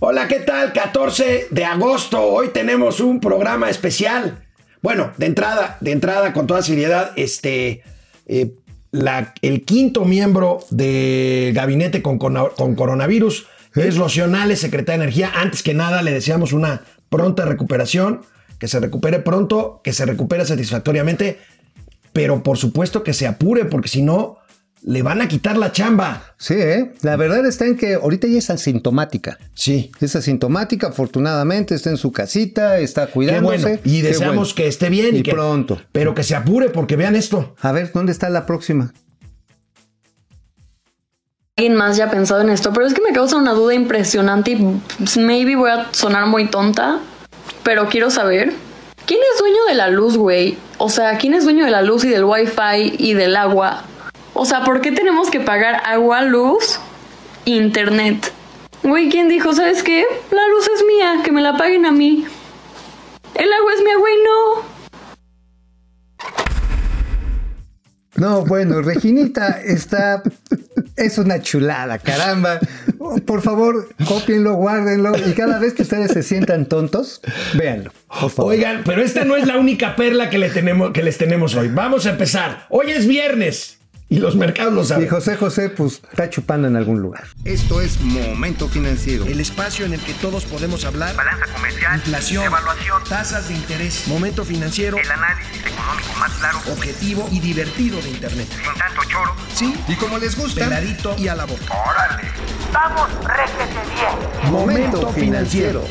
Hola, ¿qué tal? 14 de agosto. Hoy tenemos un programa especial. Bueno, de entrada, de entrada, con toda seriedad, este, eh, la- el quinto miembro de gabinete con, con- con coronavirus es Locionales, secretaria de Energía. Antes que nada, le deseamos una pronta recuperación, que se recupere pronto, que se recupere satisfactoriamente, pero por supuesto que se apure, porque si no, le van a quitar la chamba. Sí, ¿eh? la verdad está en que ahorita ella es asintomática. Sí. Es asintomática, afortunadamente, está en su casita, está Qué cuidándose. bueno. Y deseamos bueno. que esté bien y, Y que pronto. Pero que se apure porque vean esto. A ver, ¿dónde está la próxima? alguien más ya ha pensado en esto, pero es que me causa una duda impresionante y maybe voy a sonar muy tonta, pero quiero saber, ¿quién es dueño de la luz, güey? O sea, ¿quién es dueño de la luz y del wifi y del agua? O sea, ¿por qué tenemos que pagar agua, luz, internet? Güey, ¿quién dijo, sabes qué? La luz es mía, que me la paguen a mí. El agua es mía, güey, no. No, bueno, Reginita está. Es una chulada, caramba. Por favor, cópienlo, guárdenlo. Y cada vez que ustedes se sientan tontos, véanlo. Por favor. Oigan, pero esta no es la única perla que, le tenemos, que les tenemos hoy. Vamos a empezar. Hoy es viernes y los mercados lo Y saben. José José, pues, está chupando en algún lugar. Esto es Momento Financiero. El espacio en el que todos podemos hablar. balanza comercial, Inflación, evaluación, tasas de interés, momento financiero, el análisis económico más claro, objetivo y divertido de Internet. sin tanto choro. Sí, Y como les gusta, peladito y a la boca. ¡Órale! ¡Vamos, réjete bien! Momento financiero.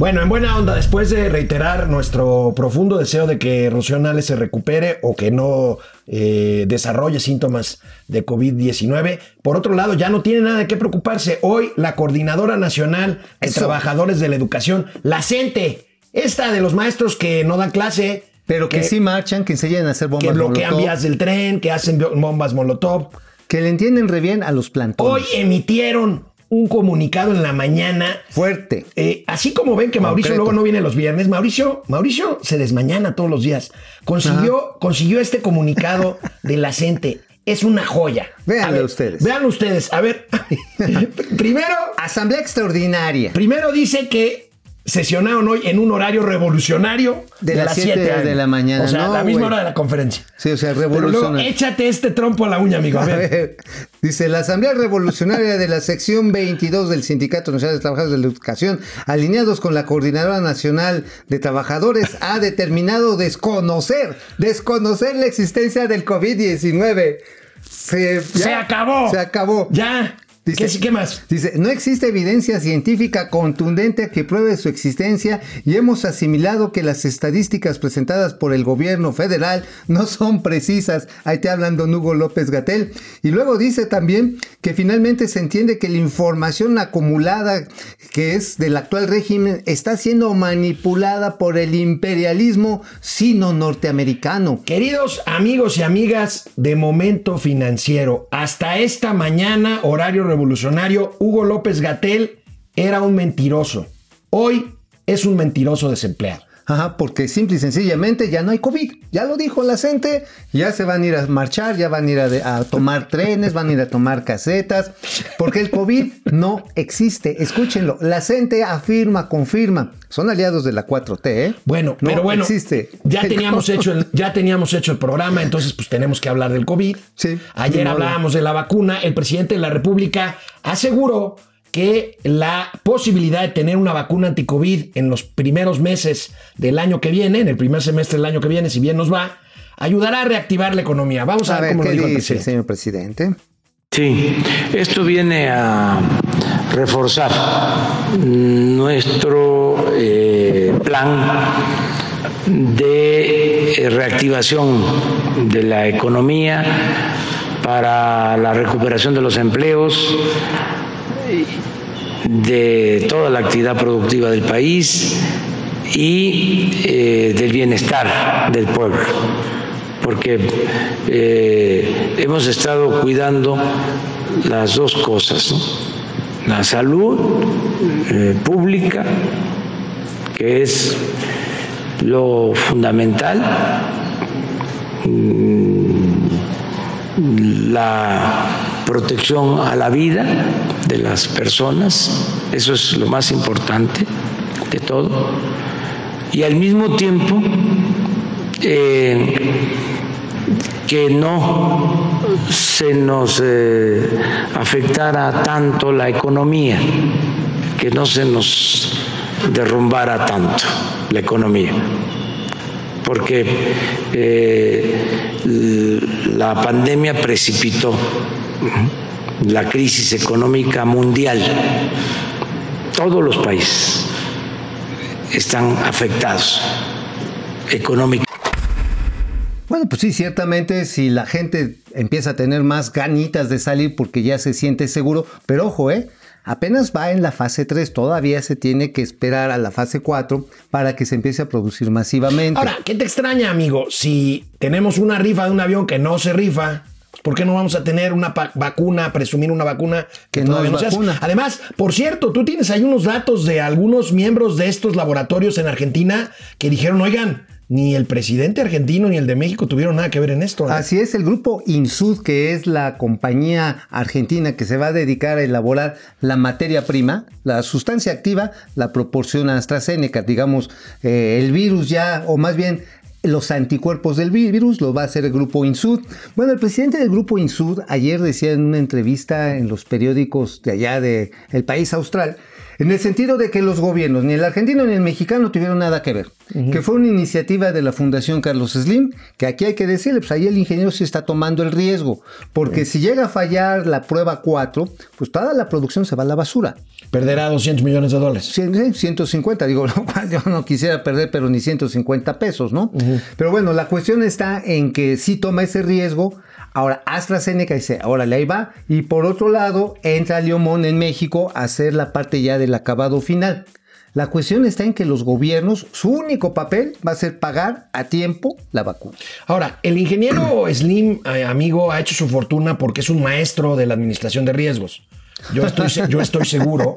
Bueno, en buena onda, después de reiterar nuestro profundo deseo de que Rocío Nales se recupere o que no eh, desarrolle síntomas de COVID-19, por otro lado, ya no tiene nada de qué preocuparse. Hoy la Coordinadora Nacional de Eso. Trabajadores de la Educación, la CENTE, esta de los maestros que no dan clase, Pero que, sí marchan, que enseñan a hacer que bombas bloquean molotov, vías del tren, que hacen bombas molotov. que le entienden re bien a los plantones. Hoy emitieron un comunicado en la mañana Fuerte. Eh, así como ven que Mauricio luego no viene los viernes, Mauricio, Mauricio se desmañana todos los días. Consiguió, consiguió este comunicado de la gente. Es una joya. Ver, ustedes. Vean ustedes. A ver, primero, Asamblea extraordinaria. primero dice que sesionaron hoy en un horario revolucionario De las siete 7 de la mañana. O sea, No, la misma hora de la conferencia. Sí, o sea, Pero luego revolucionaria. échate este trompo a la uña, amigo. A A ver. ver, dice la Asamblea Revolucionaria de la sección 22 del Sindicato Nacional de Trabajadores de la Educación, alineados con la Coordinadora Nacional de Trabajadores, ha determinado desconocer, desconocer la existencia del COVID-19. Se, ya- Se acabó. Se acabó. Ya. Dice- ¿Qué, ¿Qué más? Dice, no existe evidencia científica contundente que pruebe su existencia y hemos asimilado que las estadísticas presentadas por el gobierno federal no son precisas. Ahí te hablan don Hugo López Gatel. Y luego dice también que finalmente se entiende que la información acumulada que es del actual régimen está siendo manipulada por el imperialismo sino-norteamericano. Queridos amigos y amigas de Momento Financiero, hasta esta mañana, horario revolucionario, Hugo López Gatel era un mentiroso. Hoy es un mentiroso desempleado. Ajá, porque simple y sencillamente ya no hay COVID. Ya lo dijo la gente. Ya se van a ir a marchar, ya van a ir a, de- a tomar trenes, van a ir a tomar casetas. Porque el COVID no existe. Escúchenlo. La gente afirma, confirma. Son aliados de la 4T, ¿eh? Bueno, No pero bueno, existe. ya teníamos hecho el, ya teníamos hecho el programa, entonces pues tenemos que hablar del COVID. Sí, Ayer hablábamos de la vacuna, el presidente de la República aseguró que la posibilidad de tener una vacuna anti-COVID en los primeros meses del año que viene, en el primer semestre del año que viene, si bien nos va, ayudará a reactivar la economía. Vamos a, A ver, ver, cómo lo ¿qué dijo el dice el presidente. señor presidente? Sí, esto viene a reforzar nuestro eh, plan de reactivación de la economía para la recuperación de los empleos, de toda la actividad productiva del país y eh, del bienestar del pueblo, porque eh, hemos estado cuidando las dos cosas, la salud eh, pública, que es lo fundamental, mm, la protección a la vida de las personas, eso es lo más importante de todo, y al mismo tiempo eh, que no se nos eh, afectara tanto la economía, que no se nos derrumbara tanto la economía, porque eh, la pandemia precipitó la crisis económica mundial. Todos los países están afectados económicamente. Bueno, pues sí, ciertamente si la gente empieza a tener más ganitas de salir porque ya se siente seguro, pero ojo, ¿eh? Apenas va en la fase 3, todavía se tiene que esperar a la fase 4 para que se empiece a producir masivamente. Ahora, ¿qué te extraña, amigo? Si tenemos una rifa de un avión que no se rifa, ¿por qué no vamos a tener una vacuna, presumir una vacuna que, no es vacuna? Además, por cierto, tú tienes ahí unos datos de algunos miembros de estos laboratorios en Argentina que dijeron, oigan, ni el presidente argentino ni el de México tuvieron nada que ver en esto. ¿eh? Así es, el grupo Insud, que es la compañía argentina que se va a dedicar a elaborar la materia prima, la sustancia activa, la proporciona AstraZeneca, digamos, eh, el virus ya, o más bien los anticuerpos del virus, lo va a hacer el grupo Insud. Bueno, el presidente del grupo Insud ayer decía en una entrevista en los periódicos de allá del el país austral, en el sentido de que los gobiernos, ni el argentino ni el mexicano, tuvieron nada que ver. Que fue una iniciativa de la Fundación Carlos Slim, que aquí hay que decirle, pues ahí el ingeniero sí está tomando el riesgo, porque si llega a fallar la prueba 4, pues toda la producción se va a la basura. Perderá 200 millones de dólares. 150, digo, yo no quisiera perder, pero ni 150 pesos, ¿no? Pero bueno, la cuestión está en que sí toma ese riesgo, Ahora, AstraZeneca dice, ahora ahí va. Y por otro lado, entra Leomón en México a hacer la parte ya del acabado final. La cuestión está en que los gobiernos, su único papel va a ser pagar a tiempo la vacuna. Ahora, el ingeniero Slim, eh, amigo, ha hecho su fortuna porque es un maestro de la administración de riesgos. Yo estoy, yo estoy seguro,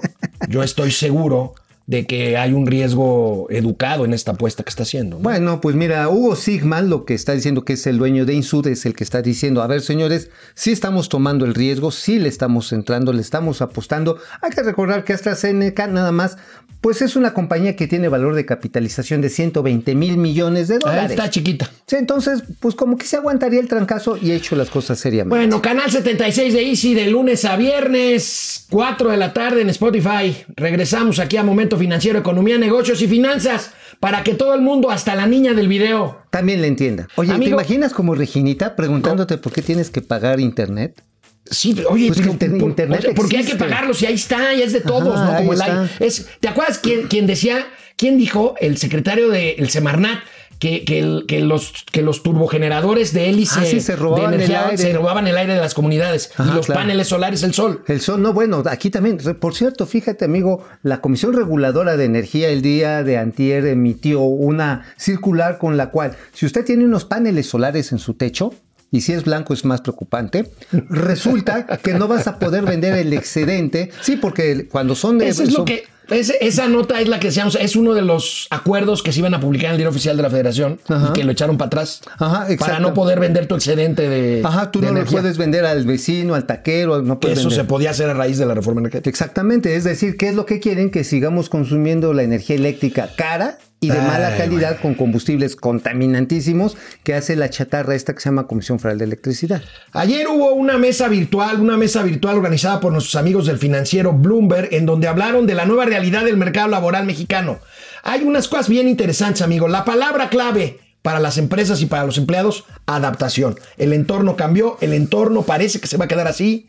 yo estoy seguro de que hay un riesgo educado en esta apuesta que está haciendo. Bueno, pues mira, Hugo Sigman lo que está diciendo que es el dueño de Insud es el que está diciendo, a ver señores, sí estamos tomando el riesgo, sí le estamos entrando, le estamos apostando. Hay que recordar que AstraZeneca nada más, pues es una compañía que tiene valor de capitalización de 120 mil millones de dólares. está chiquita. Sí, entonces, pues como que se aguantaría el trancazo y he hecho las cosas seriamente. Bueno, canal 76 de Easy de lunes a viernes, 4 de la tarde en Spotify. Regresamos aquí a Momento Financiero, Economía, Negocios y Finanzas para que todo el mundo, hasta la niña del video, también le entienda. Oye, ¿te imaginas como Reginita preguntándote por qué tienes que pagar internet? Sí, oye, pues internet ¿por qué hay que pagarlo si ahí está, ya es de todos, ¿no? Como el aire. Es, ¿Te acuerdas quién, quién decía, quién dijo, el secretario del Semarnat, que, que, los, que los turbogeneradores de hélice ah, se robaban de energía el aire. se robaban el aire de las comunidades y los claro. paneles solares, el sol. El sol, no, bueno, aquí también. Por cierto, fíjate, amigo, la Comisión Reguladora de Energía el día de antier emitió una circular con la cual, si usted tiene unos paneles solares en su techo, y si es blanco es más preocupante, resulta que no vas a poder vender el excedente. Sí, porque cuando son de... Eso es son- lo que. Es- esa nota es la que decíamos, es uno de los acuerdos que se iban a publicar en el diario oficial de la Federación Ajá. y que lo echaron para atrás Ajá, para no poder vender tu excedente de. Ajá, tú de no energía. puedes vender al vecino, al taquero, no puedes Eso se podía hacer a raíz de la reforma energética. Exactamente, es decir, ¿qué es lo que quieren? Que sigamos consumiendo la energía eléctrica cara y de Ay, mala calidad con combustibles contaminantísimos que hace la chatarra esta que se llama Comisión Federal de Electricidad. Ayer hubo una mesa virtual, una mesa virtual organizada por nuestros amigos del financiero Bloomberg, en donde hablaron de la nueva realidad del mercado laboral mexicano. Hay unas cosas bien interesantes, amigos. La palabra clave para las empresas y para los empleados, adaptación. El entorno cambió, el entorno parece que se va a quedar así.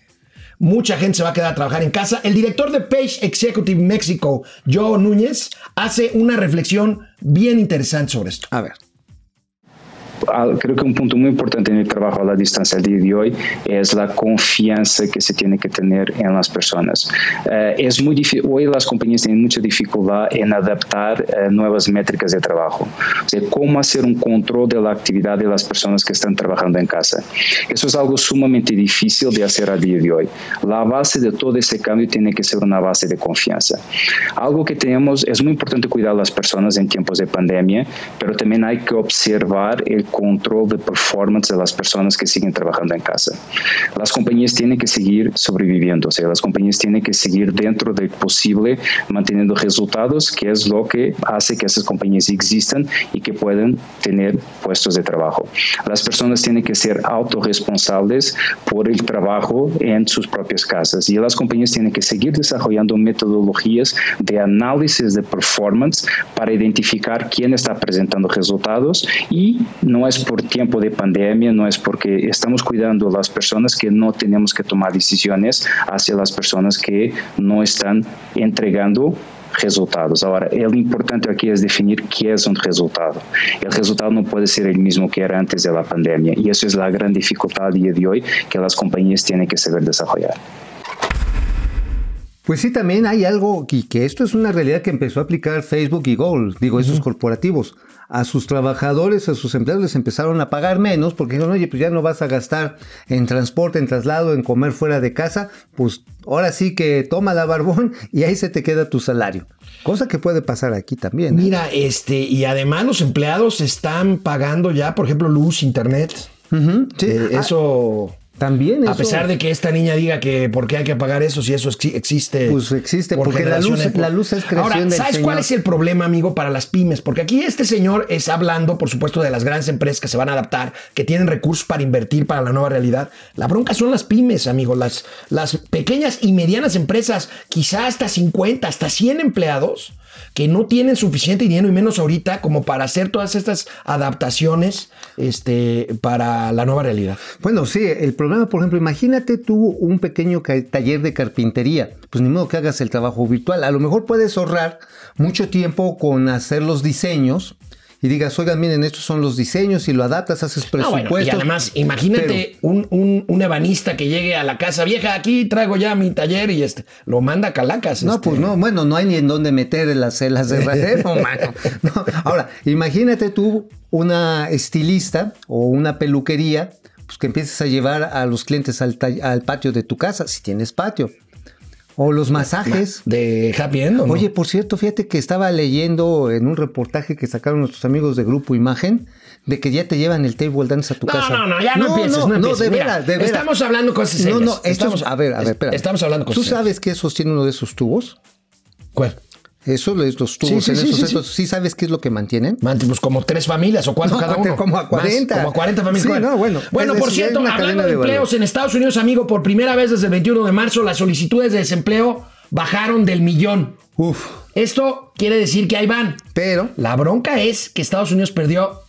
Mucha gente se va a quedar a trabajar en casa. El director de Page Executive México, Joe Núñez, hace una reflexión bien interesante sobre esto. A ver. Ah, creo que un punto muy importante en el trabajo a la distancia al día de hoy es la confianza que se tiene que tener en las personas. Eh, es muy difícil, hoy las compañías tienen mucha dificultad en adaptar eh, nuevas métricas de trabajo. O sea, cómo hacer un control de la actividad de las personas que están trabajando en casa. Eso es algo sumamente difícil de hacer a día de hoy. La base de todo ese cambio tiene que ser una base de confianza. Algo que tenemos, es muy importante cuidar a las personas en tiempos de pandemia, pero también hay que observar el control de performance de las personas que siguen trabajando en casa. Las compañías tienen que seguir sobreviviendo, o sea, las compañías tienen que seguir dentro de posible manteniendo resultados, que es lo que hace que esas compañías existan y que puedan tener puestos de trabajo. Las personas tienen que ser autorresponsables por el trabajo en sus propias casas y las compañías tienen que seguir desarrollando metodologías de análisis de performance para identificar quién está presentando resultados y no es por tiempo de pandemia, no es porque estamos cuidando a las personas que no tenemos que tomar decisiones hacia las personas que no están entregando resultados. Ahora, el importante aquí es definir qué es un resultado. El resultado no puede ser el mismo que era antes de la pandemia y eso es la gran dificultad día de hoy que las compañías tienen que saber desarrollar. Pues sí, también hay algo y que esto es una realidad que empezó a aplicar Facebook y Google, digo, esos corporativos. A sus trabajadores, a sus empleados les empezaron a pagar menos porque dijeron, oye, pues ya no vas a gastar en transporte, en traslado, en comer fuera de casa, pues ahora sí que toma la barbón y ahí se te queda tu salario. Cosa que puede pasar aquí también. ¿eh? Mira, este, y además los empleados están pagando ya, por ejemplo, luz, internet. Sí. Eh, Ah, eso. también A eso, pesar de que esta niña diga que por qué hay que pagar eso si eso exi- existe. Pues existe, por porque la luz- generaciones. la luz es creación Ahora, del ¿sabes Señor. cuál es el problema, amigo, para las pymes? Porque aquí este señor es hablando, por supuesto, de las grandes empresas que se van a adaptar, que tienen recursos para invertir para la nueva realidad. La bronca son las pymes, amigo, las, las pequeñas y medianas empresas, quizá hasta 50, hasta 100 empleados que no tienen suficiente dinero y menos ahorita como para hacer todas estas adaptaciones este, para la nueva realidad. Bueno, sí, el problema, por ejemplo, imagínate tú un pequeño taller de carpintería, pues ni modo que hagas el trabajo virtual. A lo mejor puedes ahorrar mucho tiempo con hacer los diseños y digas, oigan, miren, estos son los diseños y lo adaptas, haces No, presupuestos. bueno, y además, imagínate un, un- un ebanista que llegue a la casa vieja, aquí traigo ya mi taller y este, lo manda a Calacas. No, este. pues no, bueno, no hay ni en dónde meter las celas de herrero, mano. No, Ahora, imagínate tú una estilista o una peluquería, pues que empieces a llevar a los clientes al patio de tu casa, si tienes patio. O los masajes. De Happy End, ¿o no? Oye, por cierto, fíjate que estaba leyendo en un reportaje que sacaron nuestros amigos de Grupo Imagen de que ya te llevan el table dance a tu no, casa. no, no, ya no, empieces, no, No, empieces. de Mira, veras, de veras. Estamos hablando cosas No, serias. no, esto estamos, es- a ver, a ver, espera. Estamos hablando cosas ¿Tú sabes qué sostiene uno de esos tubos? serias. ¿Cuál? Eso, los los tubos sí, en sí, esos sí, centros, ¿sí sabes qué es lo que mantienen? Manti, pues como tres familias o cuatro No, cada uno. como a Más, 40. como a 40 familias. Bueno, Bueno, por cierto, hablando de de empleos en Estados Unidos, amigo, por primera vez desde el 21 de marzo, las solicitudes de desempleo bajaron del millón. Uf, Esto quiere decir que ahí van. pero La bronca es que Estados Unidos perdió,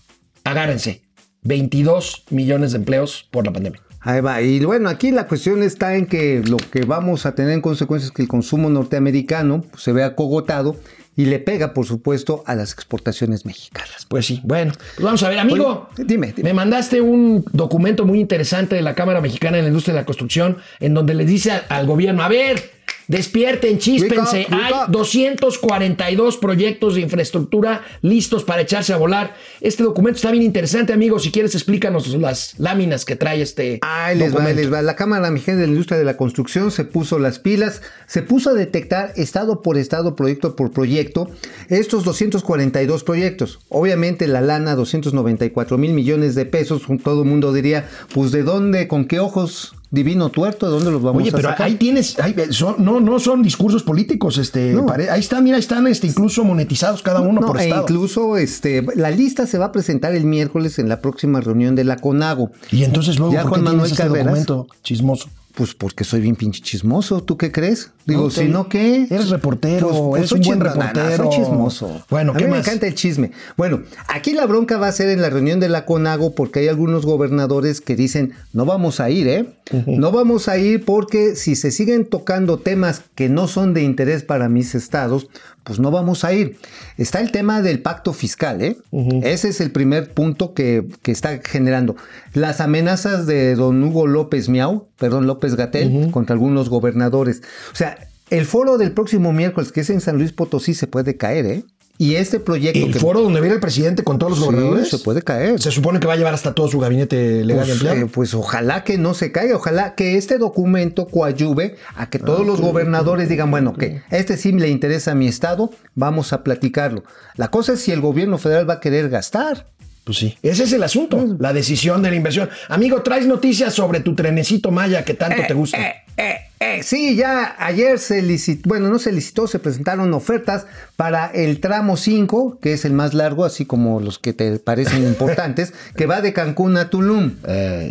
agárrense, 22 millones de empleos por la pandemia. Ahí va. Y bueno, aquí la cuestión está en que lo que vamos a tener en consecuencia es que el consumo norteamericano pues, se vea cogotado y le pega, por supuesto, a las exportaciones mexicanas. Pues sí, bueno, pues vamos a ver, amigo. Oye, dime, dime. Me mandaste un documento muy interesante de la Cámara Mexicana de la Industria de la Construcción, en donde le dice al gobierno, a ver, despierten, chíspense, Wake up, wake hay up. 242 proyectos de infraestructura listos para echarse a volar. Este documento está bien interesante, amigo. Si quieres, explícanos las láminas que trae este Ahí les va, ahí documento. les va. La Cámara Mexicana de la Industria de la Construcción se puso las pilas, se puso a detectar estado por estado, proyecto por proyecto, estos 242 proyectos. Obviamente la lana, 294 mil millones de pesos, todo el mundo diría, pues de dónde, con qué ojos divino tuerto, de dónde los vamos Oye, a pero sacar. ahí tienes, ahí, son- no, no son discursos políticos, este, No. pare- ahí están, mira, están este, incluso monetizados cada uno No, por e estado. incluso este, la lista se va a presentar el miércoles en la próxima reunión de la CONAGO. Y entonces luego, Ya ¿por qué Juan tienes Manuel Carreras. documento chismoso? Pues porque soy bien pinche chismoso, ¿tú qué crees? Digo, No, si no, ¿qué? eres reportero, eres soy un buen reportero. soy chismoso. Bueno, a ¿qué mí me encanta el chisme. Bueno, aquí la bronca va a ser en la reunión de la CONAGO porque hay algunos gobernadores que dicen, no vamos a ir, ¿eh? No vamos a ir porque si se siguen tocando temas que no son de interés para mis estados, pues no vamos a ir. Está el tema del pacto fiscal, ¿eh? Ese es el primer punto que, que está generando. Las amenazas de don Hugo López Miau, perdón, López Gatel, contra algunos gobernadores. O sea, el foro del próximo miércoles, que es en San Luis Potosí, se puede caer, ¿eh? Y este proyecto... El que- foro donde viene el presidente con todos los Sí, gobernadores. se puede caer. Se supone que va a llevar hasta todo su gabinete legal Pues, de empleo. eh, pues ojalá que no se caiga, ojalá que este documento coadyuve a que todos los gobernadores digan, bueno, que este sí le interesa a mi estado, vamos a platicarlo. La cosa es si el gobierno federal va a querer gastar. Pues sí. Ese es el asunto, la decisión de la inversión. Amigo, traes noticias sobre tu trenecito Maya que tanto te gusta. Eh, eh, eh, sí, ya ayer se licitó, bueno, no se licitó, se presentaron ofertas para el tramo 5, que es el más largo, así como los que te parecen importantes, que va de Cancún a Tulum.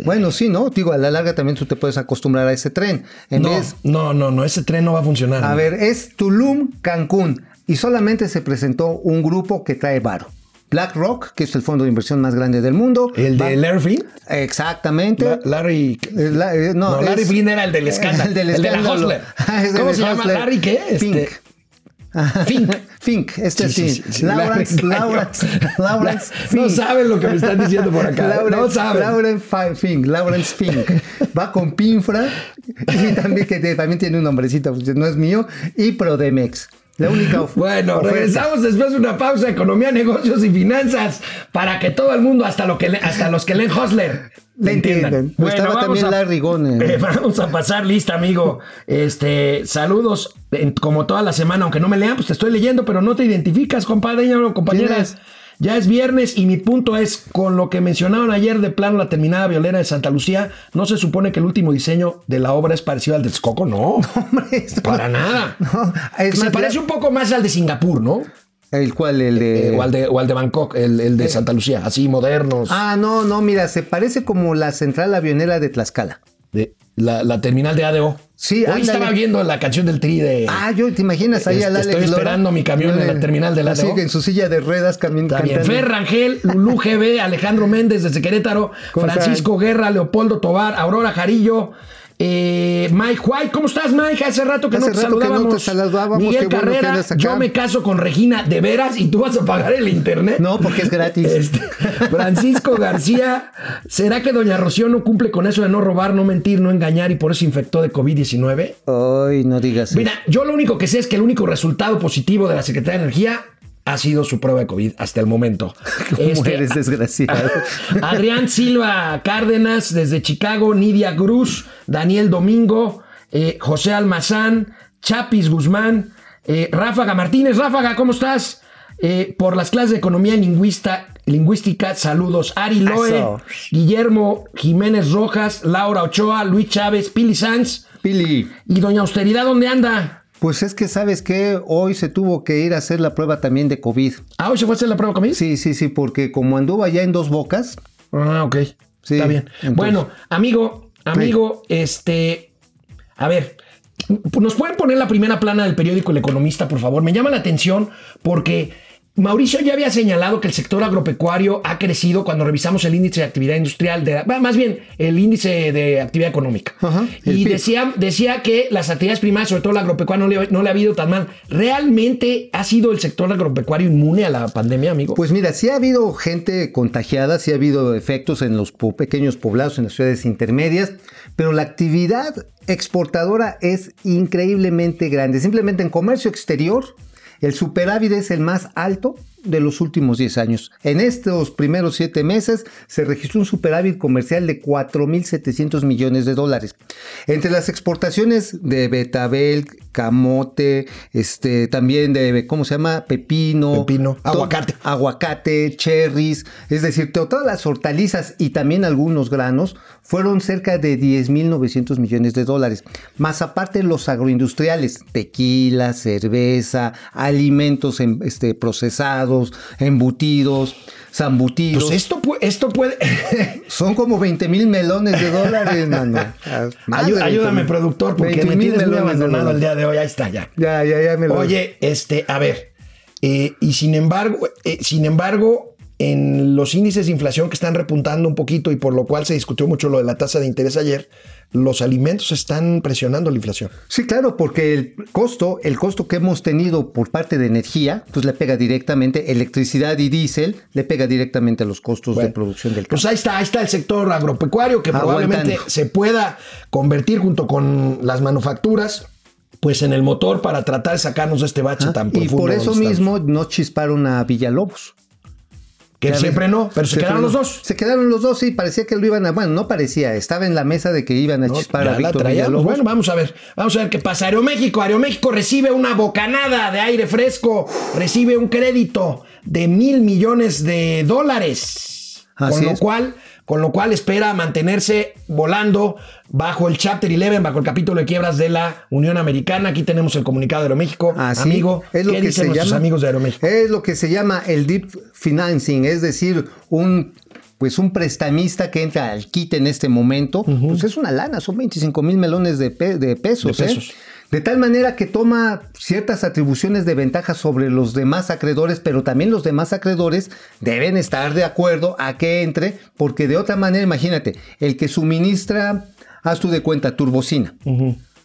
bueno, sí, ¿no? Digo, a la larga también tú te puedes acostumbrar a ese tren. En no, vez- no, no, no, ese tren no va a funcionar. a ver, es Tulum, Cancún. Y solamente se presentó un grupo que trae varo. BlackRock, que es el fondo de inversión más grande del mundo. ¿El de Larry Flynn? Exactamente. La- Larry... Eh, la- eh, no, No, Larry es- Flynn era el del escándalo. El del El de la escándalo. Ah, ¿Cómo se llama? ¿Larry qué? Este- Fink. Fink. Fink, este Sí, sí. sí, sí, sí. Lawrence. Lawrence, Lawrence No saben lo que me están diciendo por acá. Lawrence, no saben. Lawrence Fi- Fink, Lawrence Fink. Va con Pinfra y también que te- también tiene un nombrecito, pues, no es mío, y Prodemex. La única of- Bueno, oferta. regresamos después de una pausa, economía, negocios y finanzas, para que todo el mundo, hasta, lo que le- hasta los que leen Hustler, le entiendan. Estaba también Larry eh, vamos a pasar lista, amigo. Este, saludos, en- como toda la semana, aunque no me lean, pues te estoy leyendo, pero no te identificas, compadre o compañera. Ya es viernes y mi punto es, con lo que mencionaron ayer de plano la terminada violera de Santa Lucía, ¿no se supone que el último diseño de la obra es parecido al de Texcoco? No, Hombre, esto- para nada. No, es se más, parece un poco más al de Singapur, ¿no? ¿El cual? El de... Eh, o, al de, o al de Bangkok, el, el de Santa Lucía, así modernos. Ah, no, no, mira, se parece como la central avionera de Tlaxcala. De la, la terminal de ADO. Sí, Hoy ándale. estaba viendo la canción del Tri de. Ah, yo te imaginas ahí Este, al Alex estoy Lora? esperando mi camión en la terminal del Así ADO. que en su silla de ruedas cantando. Fer Rangel, Lulú GB, Alejandro Méndez desde Querétaro, ¿Cómo Francisco Guerra, Leopoldo Tobar, Aurora Jarillo, eh, Mike White. ¿Cómo estás, Mike? Hace rato que Hace no te rato que no te saludábamos. Miguel bueno Carrera, yo me caso con Regina de veras y tú vas a pagar el internet. No, porque es gratis. Este, Francisco García, ¿será que Doña Rocío no cumple con eso de no robar, no mentir, no engañar y por eso se infectó de COVID-19? Ay, no digas. Mira, yo lo único que sé es que el único resultado positivo de la Secretaría de Energía ha sido su prueba de COVID hasta el momento. ¿Cómo Este, eres desgraciado? Adrián Silva Cárdenas desde Chicago, Nidia Cruz, Daniel Domingo, eh, José Almazán, Chapis Guzmán, eh, Ráfaga Martínez. Ráfaga, ¿cómo estás? Eh, por las clases de economía lingüista, lingüística, saludos. Ari Loe, Eso. Guillermo Jiménez Rojas, Laura Ochoa, Luis Chávez, Pili Sanz. Pili, ¿Y Doña Austeridad dónde anda? Pues es que sabes que hoy se tuvo que ir a hacer la prueba también de COVID. Ah, hoy se fue a hacer la prueba COVID. Sí, sí, sí, porque como anduvo allá en dos bocas, Ah, ok. Sí, Está bien. entonces- bueno, amigo, amigo, este. A ver, ¿nos pueden poner la primera plana del periódico El Economista, por favor? Me llama la atención porque Mauricio ya había señalado que el sector agropecuario ha crecido cuando revisamos el índice de actividad industrial, de, más bien el índice de actividad económica. Ajá, y decía, decía que las actividades primarias, sobre todo la agropecuaria, no le, no le ha habido tan mal. ¿Realmente ha sido el sector agropecuario inmune a la pandemia, amigo? Pues mira, sí ha habido gente contagiada, sí ha habido efectos en los po- pequeños poblados, en las ciudades intermedias, pero la actividad exportadora es increíblemente grande. Simplemente en comercio exterior, el superávit es el más alto de los últimos 10 años. En estos primeros 7 meses se registró un superávit comercial de 4.700 millones de dólares. Entre las exportaciones de betabel, camote, este, también de, ¿cómo se llama? Pepino. Pepino, aguacate. aguacate, cherries, es decir, to- todas las hortalizas y también algunos granos fueron cerca de 10.900 millones de dólares. Más aparte los agroindustriales, tequila, cerveza, alimentos en- este, procesados, embutidos, zambutidos. pues esto, pu- esto puede. Son como 20 mil melones de dólares, mano. Más de Ayú- 20 ayúdame, mil. productor, porque 20 me tienes muy abandonado el día de hoy. Ahí está, ya. Ya, ya, ya me lo. Oye, este, a ver. eh, y sin embargo, eh, sin embargo, en los índices de inflación que están repuntando un poquito y por lo cual se discutió mucho lo de la tasa de interés ayer, los alimentos están presionando la inflación. Sí, claro, porque el costo, el costo que hemos tenido por parte de energía, pues le pega directamente, electricidad y diésel, le pega directamente a los costos de producción del Pues campo. ahí está, ahí está el sector agropecuario que Aguantando. probablemente se pueda convertir junto con las manufacturas, pues en el motor para tratar de sacarnos de este bache tan y profundo. por eso mismo no chisparon a Villalobos. Que Ya siempre no, pero se, se quedaron frenó. los dos. Se quedaron los dos, sí, parecía que lo iban a. Bueno, no parecía, estaba en la mesa de que iban a No, chispar a la Víctor. Villalobos. Bueno, vamos a ver. Vamos a ver qué pasa. Aeroméxico. Aeroméxico recibe una bocanada de aire fresco. Recibe un crédito de mil millones de dólares. Así con lo es. cual, con lo cual espera mantenerse volando bajo el Chapter 11, bajo el capítulo de quiebras de la Unión Americana. Aquí tenemos el comunicado de Aeroméxico. Así, Amigo, es lo ¿qué que dicen se nuestros llama, amigos de Aeroméxico? Es lo que se llama el deep financing, es decir, un pues un prestamista que entra al quite en este momento, pues es una lana, son 25 mil melones de, pe- de pesos. De ¿eh? De tal manera que toma ciertas atribuciones de ventaja sobre los demás acreedores, pero también los demás acreedores deben estar de acuerdo a que entre, porque de otra manera, imagínate, el que suministra, haz tú de cuenta, turbocina,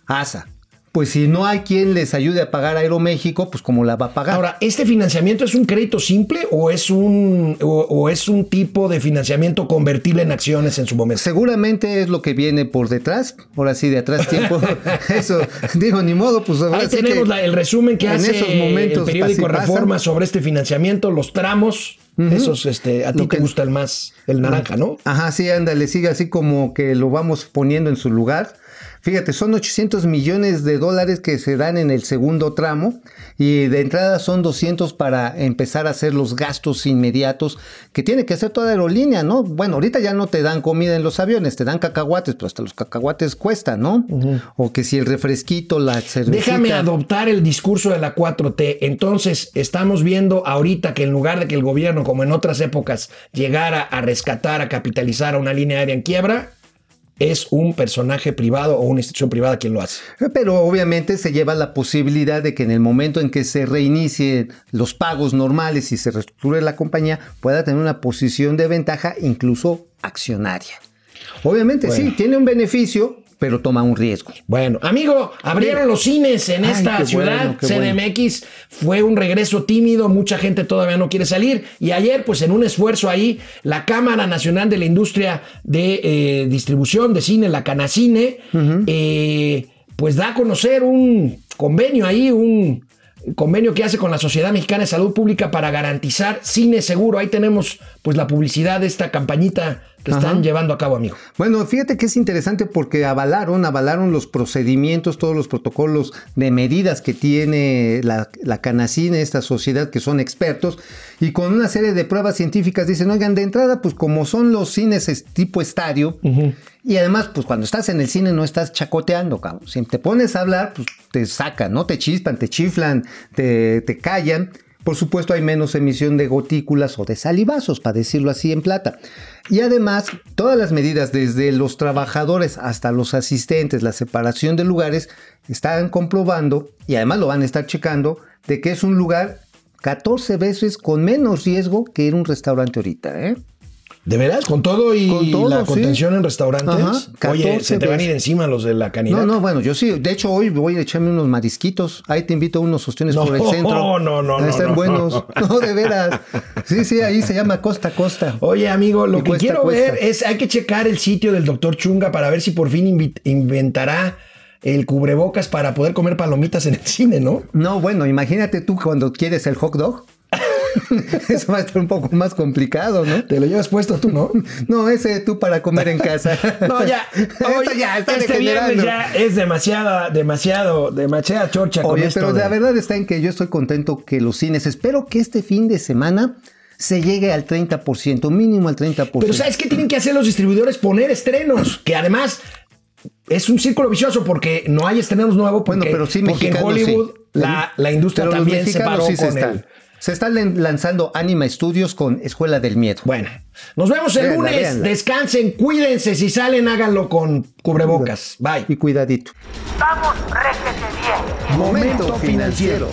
ASA. Pues si no hay quien les ayude a pagar Aeroméxico, pues ¿cómo la va a pagar? Ahora, ¿este financiamiento es un crédito simple o es un, o, o es un tipo de financiamiento convertible en acciones en su momento? Seguramente es lo que viene por detrás. Ahora sí, de atrás tiempo. Eso, digo, ni modo, pues ahora Ahí sí tenemos que la- el resumen que en hace esos momentos el periódico pasa. Reforma sobre este financiamiento, los tramos, esos, este, a ti te gusta el más, el naranja, ¿no? Ajá, sí, ándale, sigue así como que lo vamos poniendo en su lugar. Fíjate, son 800 millones de dólares que se dan en el segundo tramo y de entrada son 200 para empezar a hacer los gastos inmediatos que tiene que hacer toda aerolínea, ¿no? Bueno, ahorita ya no te dan comida en los aviones, te dan cacahuates, pero hasta los cacahuates cuestan, ¿no? O que si el refresquito, la cervecita. Déjame adoptar el discurso de la 4T. Entonces, estamos viendo ahorita que en lugar de que el gobierno, como en otras épocas, llegara a rescatar, a capitalizar a una línea aérea en quiebra, es un personaje privado o una institución privada quien lo hace. Pero obviamente se lleva la posibilidad de que en el momento en que se reinicien los pagos normales y se reestructure la compañía, pueda tener una posición de ventaja incluso accionaria. Obviamente Bueno. sí, tiene un beneficio, pero toma un riesgo. Bueno, amigo, abrieron los cines en Ay, esta ciudad, bueno, CDMX. Fue un regreso tímido, mucha gente todavía no quiere salir. Y ayer, pues en un esfuerzo ahí, la Cámara Nacional de la Industria de eh, Distribución de Cine, la Canacine, eh, pues da a conocer un convenio ahí, un convenio que hace con la Sociedad Mexicana de Salud Pública para garantizar cine seguro. Ahí tenemos pues la publicidad de esta campañita que están Ajá. llevando a cabo, amigo. Bueno, fíjate que es interesante porque avalaron, avalaron los procedimientos, todos los protocolos de medidas que tiene la, la Canacine, esta sociedad que son expertos, y con una serie de pruebas científicas dicen, oigan, de entrada, pues como son los cines es- tipo estadio, y además, pues cuando estás en el cine no estás chacoteando, cabrón. Si te pones a hablar, pues te sacan, ¿no? Te chispan, te chiflan, te, te callan. Por supuesto, hay menos emisión de gotículas o de salivazos, para decirlo así en plata. Y además, todas las medidas, desde los trabajadores hasta los asistentes, la separación de lugares, están comprobando, y además lo van a estar checando, de que es un lugar 14 veces con menos riesgo que ir a un restaurante ahorita, ¿eh? ¿De veras? ¿Con todo y Con todo, la sí. contención en restaurantes? Ajá, Oye, 14 se te van a ir veces. encima los de la canidad. No, no, bueno, yo sí. De hecho, hoy voy a echarme unos marisquitos. Ahí te invito a unos ostiones No, por el centro. no, no, no, están no. buenos. No, de veras. Sí, sí, ahí se llama Costa Costa. Oye, amigo, lo Y que cuesta, quiero cuesta. ver es, hay que checar el sitio del doctor Chunga para ver si por fin inventará el cubrebocas para poder comer palomitas en el cine, ¿no? No, bueno, imagínate tú cuando quieres el hot dog. Eso va a estar un poco más complicado, ¿no? Te lo llevas puesto tú, ¿no? No, ese tú para comer en casa. No, ya. Esto Oye, ya está este viernes ya es demasiada, demasiado, demasiada chorcha con Oye, esto pero de- la verdad está en que yo estoy contento que los cines, espero que este fin de semana se llegue al 30%, mínimo al 30%. Pero ¿sabes qué tienen que hacer los distribuidores? Poner estrenos, que además es un círculo vicioso porque no hay estrenos nuevos. Porque, Bueno, pero sí, porque en Hollywood sí. la, la industria Pero también se paró sí se con están. el... Se están lan- lanzando Anima Studios con Escuela del Miedo. Bueno, nos vemos el Véanla, lunes. véanla. Descansen, cuídense. Si salen, háganlo con cubrebocas. Bye. Y cuidadito. Vamos, réjete bien. Momento financiero.